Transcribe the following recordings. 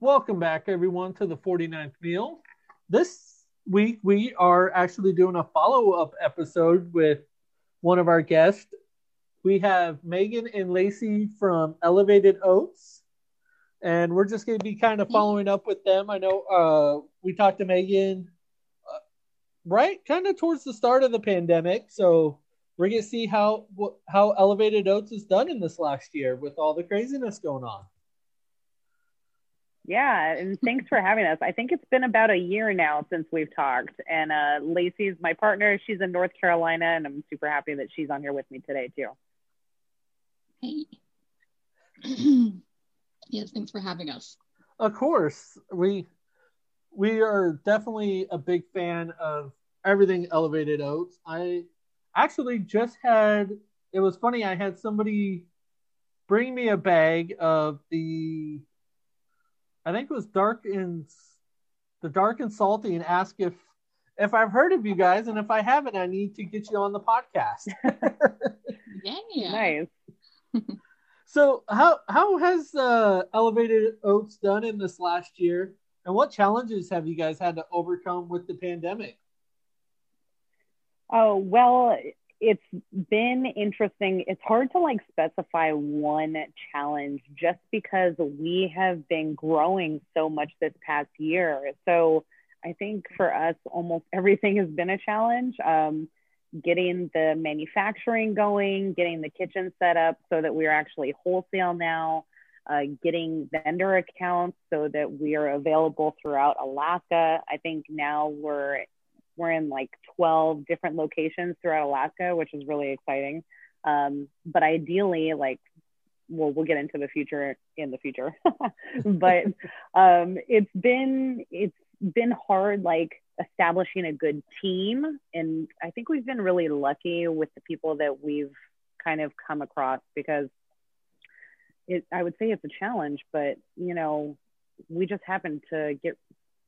Welcome back, everyone, to the 49th meal. This week, we are actually doing a follow up episode with one of our guests. We have Megan and Lacy from Elevated Oats, and we're just going to be kind of following up with them. I know uh, we talked to Megan uh, right kind of towards the start of the pandemic, so we're going to see how how Elevated Oats has done in this last year with all the craziness going on. Yeah, and thanks for having us. I think it's been about a year now since we've talked. And uh, Lacy's my partner. She's in North Carolina, and I'm super happy that she's on here with me today, too. Hey. yes, thanks for having us. Of course. We we are definitely a big fan of everything elevated oats. I actually just had it was funny, I had somebody bring me a bag of the I think it was dark and the dark and salty, and ask if if I've heard of you guys, and if I haven't, I need to get you on the podcast. yeah, nice. so how how has uh, Elevated Oats done in this last year, and what challenges have you guys had to overcome with the pandemic? Oh well, it's been interesting. It's hard to like specify one challenge just because we have been growing so much this past year. So I think for us, almost everything has been a challenge. Um, getting the manufacturing going, getting the kitchen set up so that we're actually wholesale now, uh, getting vendor accounts so that we are available throughout Alaska. I think now we're we're in like 12 different locations throughout Alaska, which is really exciting. Um, but ideally, like, well, we'll get into the future in the future. but um, it's been it's been hard, like establishing a good team, and I think we've been really lucky with the people that we've kind of come across because it. I would say it's a challenge, but you know, we just happen to get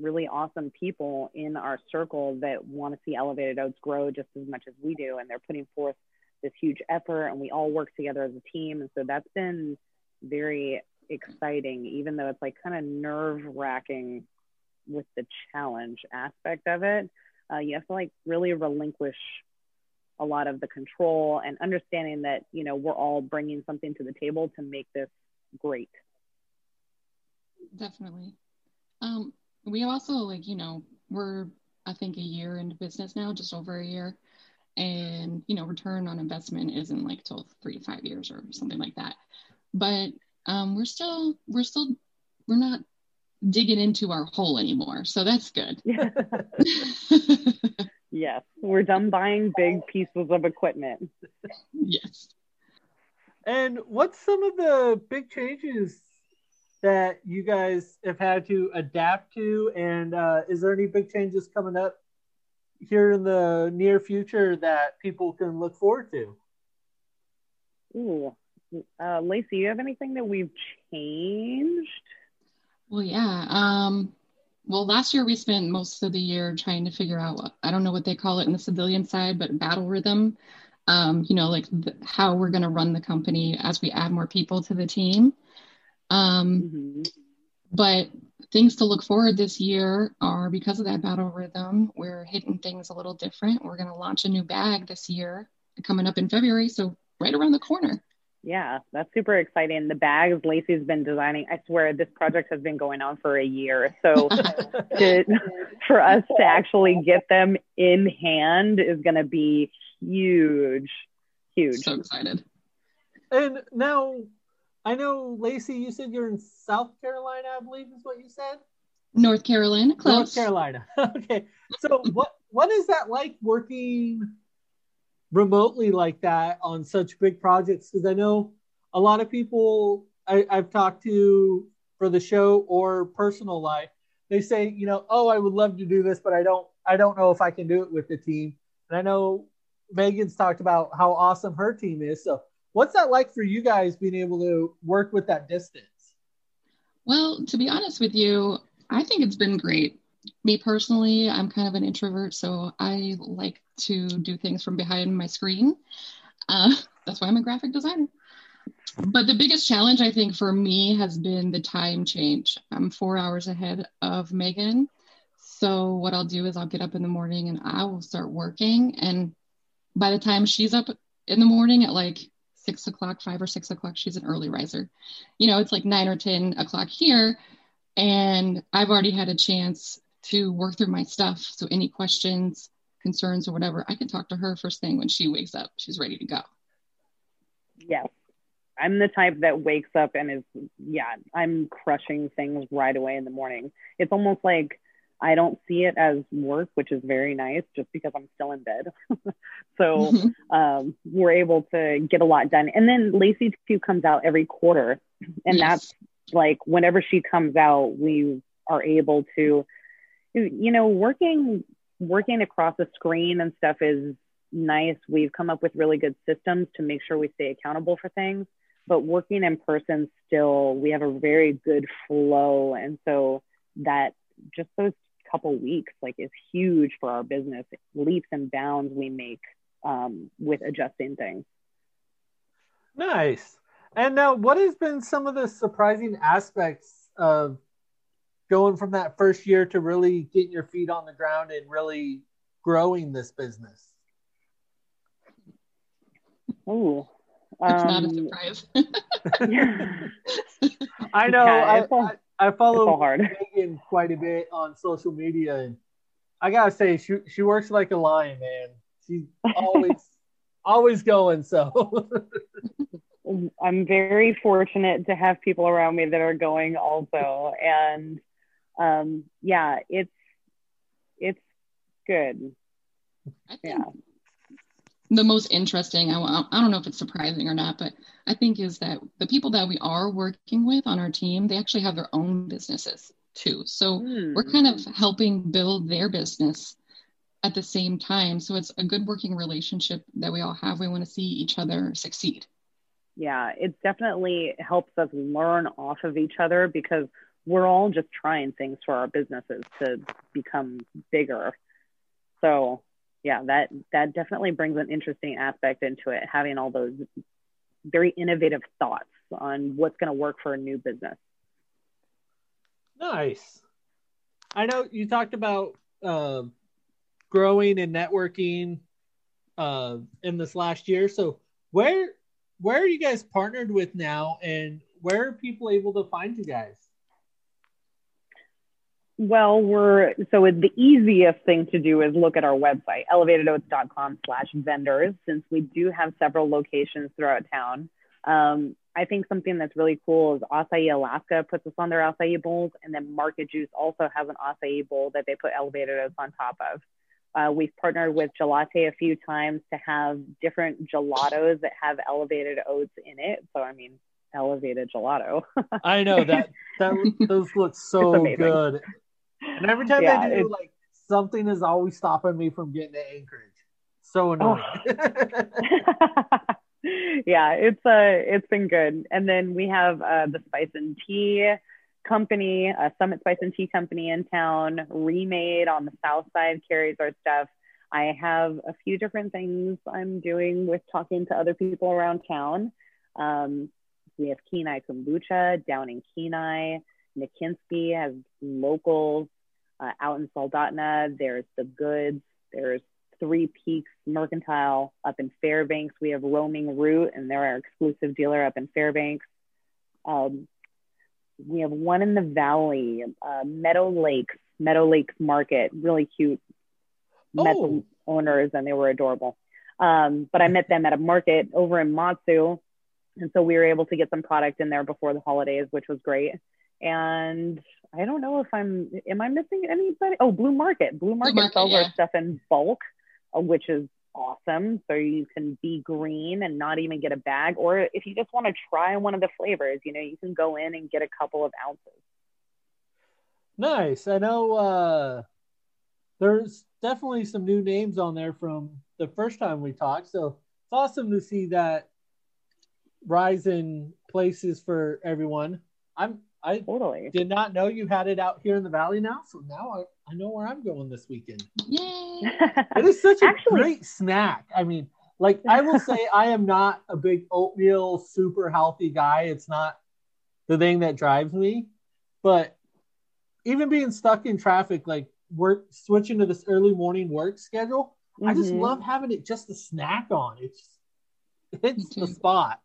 really awesome people in our circle that want to see elevated oats grow just as much as we do and they're putting forth this huge effort and we all work together as a team and so that's been very exciting even though it's like kind of nerve wracking with the challenge aspect of it. Uh, you have to like really relinquish a lot of the control and understanding that you know we're all bringing something to the table to make this great. Definitely. Um, we also like you know we're i think a year into business now just over a year. And you know return on investment isn't like till three to five years or something like that. But um, we're still we're still we're not digging into our hole anymore. So that's good. Yes. We're done buying big pieces of equipment. Yes. And what's some of the big changes that you guys have had to adapt to? And uh, is there any big changes coming up here in the near future that people can look forward to? Ooh, uh, Lacy, you have anything that we've changed? Well, yeah. Um, well, last year we spent most of the year trying to figure out, I don't know what they call it in the civilian side, but battle rhythm. Um, you know, like the, how we're going to run the company as we add more people to the team. Um, mm-hmm. But things to look forward this year are because of that battle rhythm, we're hitting things a little different. We're going to launch a new bag this year coming up in February. So, right around the corner. Yeah, that's super exciting. The bags Lacy's been designing, I swear this project has been going on for a year. So to, for us to actually get them in hand is going to be huge, huge. So excited. And now I know, Lacy, you said you're in South Carolina, I believe is what you said. North Carolina, close. North Carolina. okay. So what what is that like working remotely like that on such big projects? Because I know a lot of people I, I've talked to for the show or personal life, they say, you know, oh, I would love to do this, but I don't I don't know if I can do it with the team. And I know Megan's talked about how awesome her team is. So What's that like for you guys being able to work with that distance? Well, to be honest with you, I think it's been great. Me personally, I'm kind of an introvert, so I like to do things from behind my screen. Uh, that's why I'm a graphic designer. but the biggest challenge I think for me has been the time change. I'm four hours ahead of Megan. So what I'll do is I'll get up in the morning and I will start working. And by the time she's up in the morning at like six o'clock, five or six o'clock, she's an early riser. You know, it's like nine or 10 o'clock here. And I've already had a chance to work through my stuff. So any questions, concerns, or whatever, I can talk to her first thing when she wakes up. She's ready to go. Yes. I'm the type that wakes up and is, yeah, I'm crushing things right away in the morning. It's almost like I don't see it as work, which is very nice just because I'm still in bed. so mm-hmm. um, we're able to get a lot done. And then Lacy too comes out every quarter. And yes. that's like whenever she comes out, we are able to, you know, working working across a screen and stuff is nice. We've come up with really good systems to make sure we stay accountable for things. But working in person still, we have a very good flow. And so that just those couple weeks like is huge for our business. Leaps and bounds we make um, with adjusting things. Nice. And now what has been some of the surprising aspects of going from that first year to really getting your feet on the ground and really growing this business? Oh it's um, not a um, surprise. I know yeah, I, I, I follow Megan quite a bit on social media, and I gotta say, she she works like a lion, man. She's always always going. So I'm very fortunate to have people around me that are going also, and um, yeah, it's it's good. yeah the most interesting I, I don't know if it's surprising or not but i think is that the people that we are working with on our team they actually have their own businesses too. So mm. we're kind of helping build their business at the same time. So it's a good working relationship that we all have. We want to see each other succeed. Yeah it definitely helps us learn off of each other because we're all just trying things for our businesses to become bigger. So yeah, that that definitely brings an interesting aspect into it, having all those very innovative thoughts on what's going to work for a new business. Nice. I know you talked about uh, growing and networking uh, in this last year. So where where are you guys partnered with now, and where are people able to find you guys? Well, we're so the easiest thing to do is look at our website, elevatedoats.com slash vendors, since we do have several locations throughout town. Um, I think something that's really cool is Acai Alaska puts us on their acai bowls, and then Market Juice also has an acai bowl that they put elevated oats on top of. Uh, we've partnered with Gelate a few times to have different gelatos that have elevated oats in it. So, I mean, elevated gelato. I know that that those look so good. And every time yeah, they do, like something is always stopping me from getting to Anchorage. So annoying. Oh. yeah, it's uh it's been good. And then we have uh, the Spice and Tea company, a Summit Spice and Tea company in town, remade on the south side carries our stuff. I have a few different things I'm doing with talking to other people around town. Um, we have Kenai Kombucha down in Kenai. Nikinsky has locals uh, out in Soldotna. There's the Goods. There's Three Peaks Mercantile up in Fairbanks. We have Roaming Root, and they're our exclusive dealer up in Fairbanks. Um, we have one in the valley, uh, Meadow Lakes, Meadow Lakes Market. Really cute. Oh. Met the owners, and they were adorable. Um, but I met them at a market over in Mat-Su, and so we were able to get some product in there before the holidays, which was great. And I don't know if I'm, am I missing anybody? Oh, Blue Market. Blue Market, Blue Market sells yeah. our stuff in bulk, uh, which is awesome. So you can be green and not even get a bag. Or if you just want to try one of the flavors, you know, you can go in and get a couple of ounces. Nice. I know uh, there's definitely some new names on there from the first time we talked. So it's awesome to see that rise in places for everyone. I'm I totally did not know you had it out here in the valley now, so now I, I know where I'm going this weekend. Yay! it is such a Actually, great snack. I mean, Like I will say, I am not a big oatmeal super healthy guy. It's not the thing that drives me. But even being stuck in traffic, like work switching to this early morning work schedule, mm-hmm. I just mm-hmm. love having it just a snack on. It's it's the spot.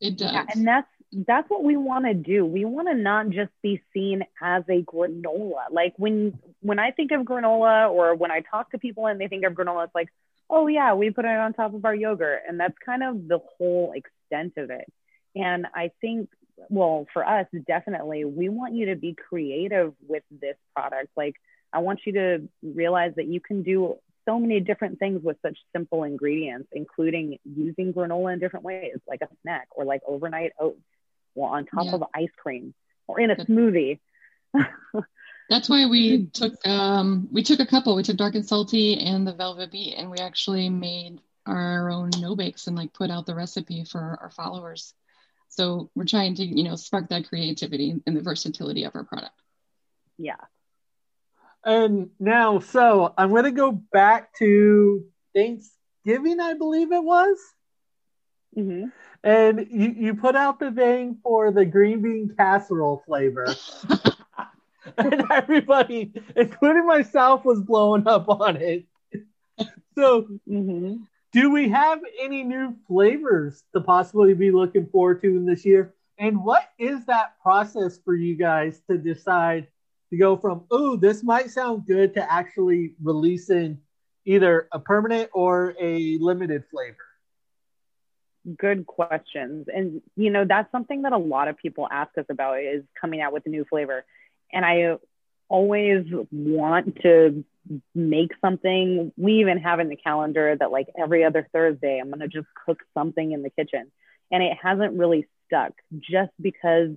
It does. Yeah, and that's that's what we want to do. We want to not just be seen as a granola. Like when when I think of granola or when I talk to people and they think of granola, it's like, oh yeah, we put it on top of our yogurt. And that's kind of the whole extent of it. And I think, well, for us, definitely, we want you to be creative with this product. Like I want you to realize that you can do so many different things with such simple ingredients, including using granola in different ways, like a snack or like overnight oats or on top yeah. of ice cream or in a smoothie. That's why we took um, we took a couple. We took dark and salty and the velvet beet, and we actually made our own no bakes and like put out the recipe for our followers. So we're trying to you know spark that creativity and the versatility of our product. Yeah. And now, so I'm going to go back to Thanksgiving, I believe it was. Mm-hmm. And you, you put out the thing for the green bean casserole flavor. and everybody, including myself, was blowing up on it. So, mm-hmm. do we have any new flavors to possibly be looking forward to in this year? And what is that process for you guys to decide to go from, oh, this might sound good to actually releasing either a permanent or a limited flavor? Good questions. And, you know, that's something that a lot of people ask us about is coming out with a new flavor and I always want to make something. We even have in the calendar that like every other Thursday, I'm going to just cook something in the kitchen. And it hasn't really stuck just because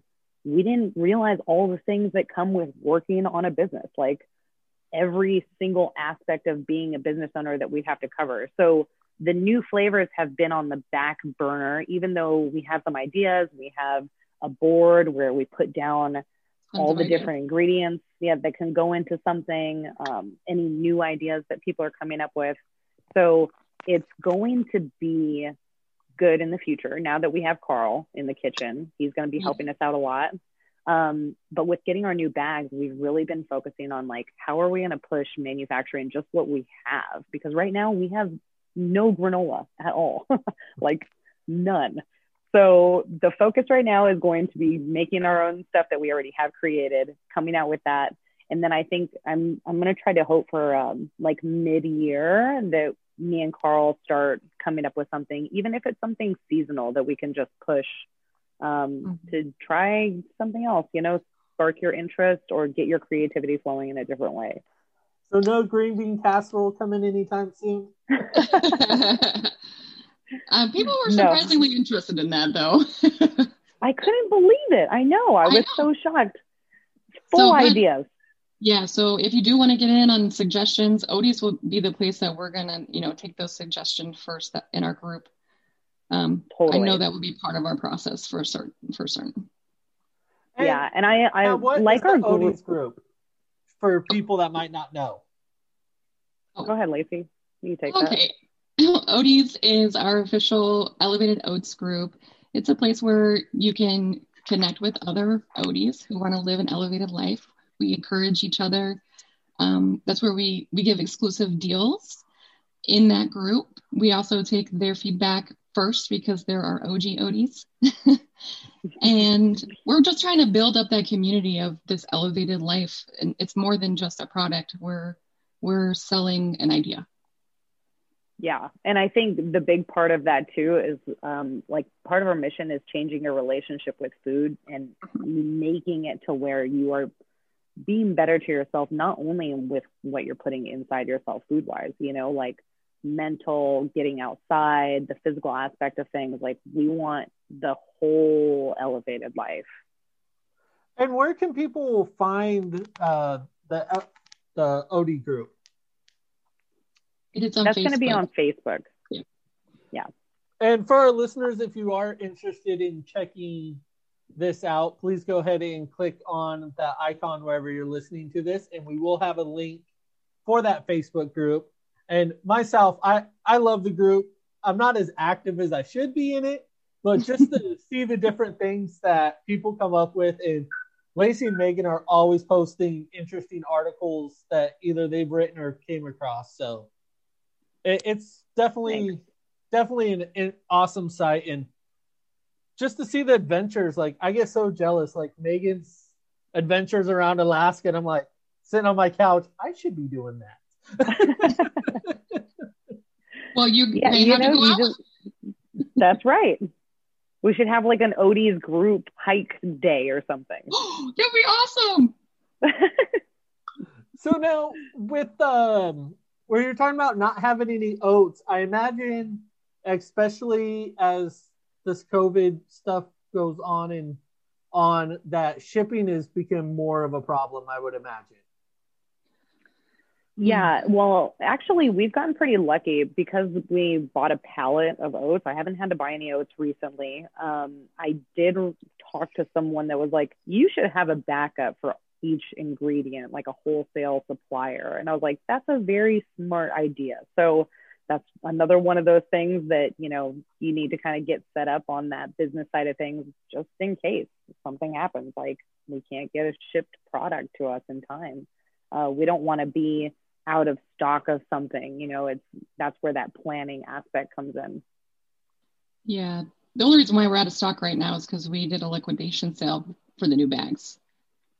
we didn't realize all the things that come with working on a business, like every single aspect of being a business owner that we have to cover. So the new flavors have been on the back burner, even though we have some ideas, we have a board where we put down all the different ingredients yeah that can go into something um, any new ideas that people are coming up with. So it's going to be good in the future now that we have carl in the kitchen. He's going to be helping us out a lot. Um, but with getting our new bags we've really been focusing on like how are we going to push manufacturing just what we have? Because right now we have no granola at all like none so the focus right now is going to be making our own stuff that we already have created, coming out with that. And then I think I'm I'm going to try to hope for um, like mid year that me and Carl start coming up with something, even if it's something seasonal that we can just push um, mm-hmm. to try something else. You know, spark your interest or get your creativity flowing in a different way. So no green bean casserole coming anytime soon. Uh, people were surprisingly no. interested in that, though. I couldn't believe it. I know. I, I was know. so shocked. Full so, ideas. Yeah. So if you do want to get in on suggestions, Oaties will be the place that we're gonna, you know, take those suggestions first in our group. Um, totally. I know that will be part of our process for certain. For certain. And yeah, and I, I like our group. group for people that might not know. Oh. Go ahead, Lacy. You take okay. that. Oaties is our official Elevated Oats group. It's a place where you can connect with other Oaties who want to live an elevated life. We encourage each other. Um, that's where we, we give exclusive deals in that group. We also take their feedback first because there are OG Oaties. and we're just trying to build up that community of this elevated life. And it's more than just a product. We're we're selling an idea yeah and i think the big part of that too is um, like part of our mission is changing your relationship with food and making it to where you are being better to yourself not only with what you're putting inside yourself food wise you know like mental getting outside the physical aspect of things like we want the whole elevated life and where can people find uh, the uh, the od group it is on That's going to be on Facebook. Yeah. yeah. And for our listeners, if you are interested in checking this out, please go ahead and click on the icon wherever you're listening to this, and we will have a link for that Facebook group. And myself, I I love the group. I'm not as active as I should be in it, but just to see the different things that people come up with and Lacy and Megan are always posting interesting articles that either they've written or came across. So it, it's definitely Thanks. definitely an, an awesome site and just to see the adventures. Like I get so jealous. Like Megan's adventures around Alaska, and I'm like sitting on my couch. I should be doing that. well, you yeah, you know, you just, that's right. We should have like an Oaties group hike day or something. That'd be awesome. so now with um where you're talking about not having any oats, I imagine especially as this COVID stuff goes on and on that shipping has become more of a problem, I would imagine. Yeah, well, actually, we've gotten pretty lucky because we bought a pallet of oats. I haven't had to buy any oats recently. Um, I did talk to someone that was like, you should have a backup for each ingredient, like a wholesale supplier. And I was like, that's a very smart idea. So that's another one of those things that, you know, you need to kind of get set up on that business side of things just in case something happens. Like we can't get a shipped product to us in time. Uh, we don't want to be out of stock of something you know it's that's where that planning aspect comes in. Yeah. The only reason why we're out of stock right now is because we did a liquidation sale for the new bags.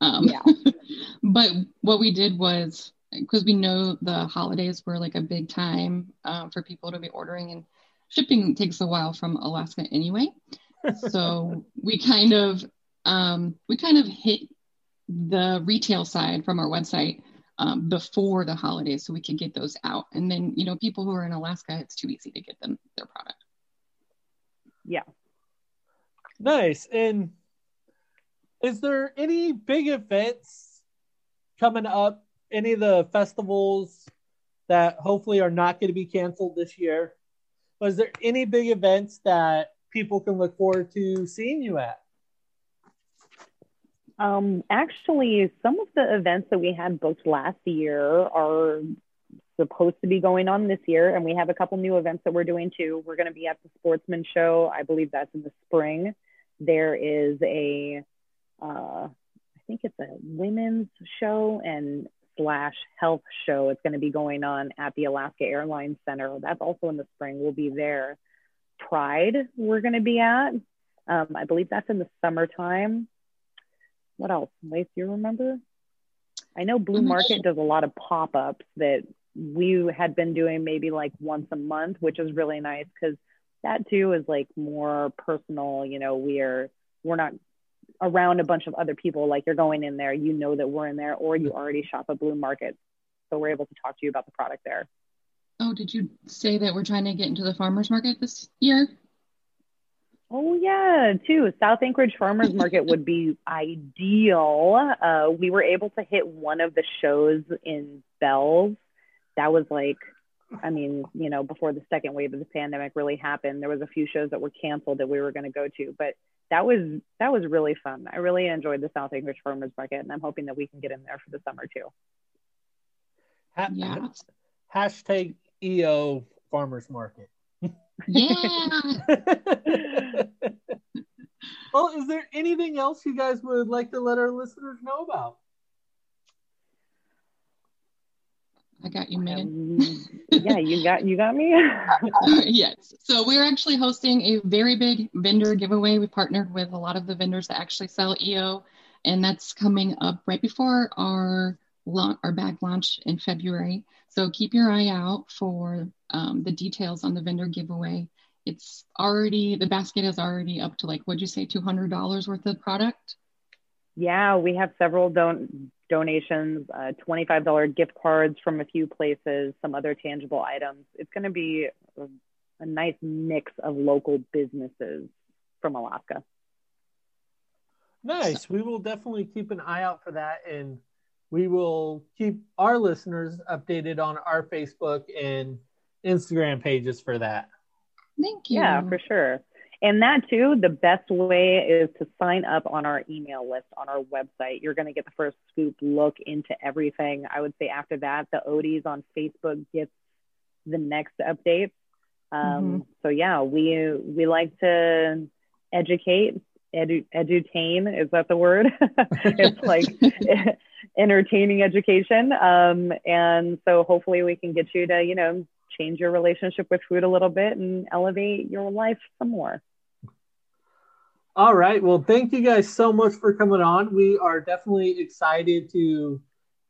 Um, yeah. but what we did was because we know the holidays were like a big time um, for people to be ordering and shipping takes a while from alaska anyway. So we kind of um, we kind of hit the retail side from our website um, before the holidays so we can get those out. And then, you know, people who are in Alaska, it's too easy to get them their product. Yeah. Nice. And is there any big events coming up? Any of the festivals that hopefully are not going to be canceled this year? Was there any big events that people can look forward to seeing you at? Um, actually, some of the events that we had booked last year are supposed to be going on this year, and we have a couple new events that we're doing too. We're going to be at the Sportsman Show. I believe that's in the spring. There is a, uh, I think it's a women's show and slash health show. It's going to be going on at the Alaska Airlines Center. That's also in the spring. We'll be there. Pride, we're going to be at. Um, I believe that's in the summertime what else? Lace, you remember? I know Blue mm-hmm. Market does a lot of pop ups that we had been doing maybe like once a month, which is really nice because that too is like more personal. You know, we are we're not around a bunch of other people. Like you're going in there, you know that we're in there, or you mm-hmm. already shop at Blue Market, so we're able to talk to you about the product there. Oh, did you say that we're trying to get into the farmers market this year? Oh yeah, too. South Anchorage Farmers Market would be ideal. Uh, we were able to hit one of the shows in Bells. That was like, I mean, you know, before the second wave of the pandemic really happened, there was a few shows that were canceled that we were going to go to, but that was that was really fun. I really enjoyed the South Anchorage Farmers Market, and I'm hoping that we can get in there for the summer too. Ha- yeah. Hashtag EO Farmers Market. Yeah. well, is there anything else you guys would like to let our listeners know about? I got you, Megan. Um, yeah, you got you got me. yes. So we're actually hosting a very big vendor giveaway. We partnered with a lot of the vendors that actually sell EO, and that's coming up right before our our bag launch in February. So keep your eye out for um, the details on the vendor giveaway. It's already, the basket is already up to like, what'd you say, $200 worth of product? Yeah, we have several don- donations, uh, $25 gift cards from a few places, some other tangible items. It's going to be a, a nice mix of local businesses from Alaska. Nice. We will definitely keep an eye out for that. And we will keep our listeners updated on our Facebook and Instagram pages for that. Thank you. Yeah, for sure. And that too, the best way is to sign up on our email list on our website. You're going to get the first scoop look into everything. I would say after that, the Oaties on Facebook gets the next update. Um, mm-hmm. So yeah, we we like to educate, edu, edutain. Is that the word? it's like entertaining education. Um, and so hopefully we can get you to you know change your relationship with food a little bit and elevate your life some more. All right. Well, thank you guys so much for coming on. We are definitely excited to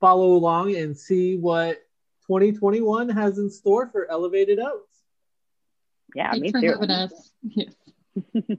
follow along and see what 2021 has in store for Elevated Oats. Yeah, Thanks me for too. having us. Yes.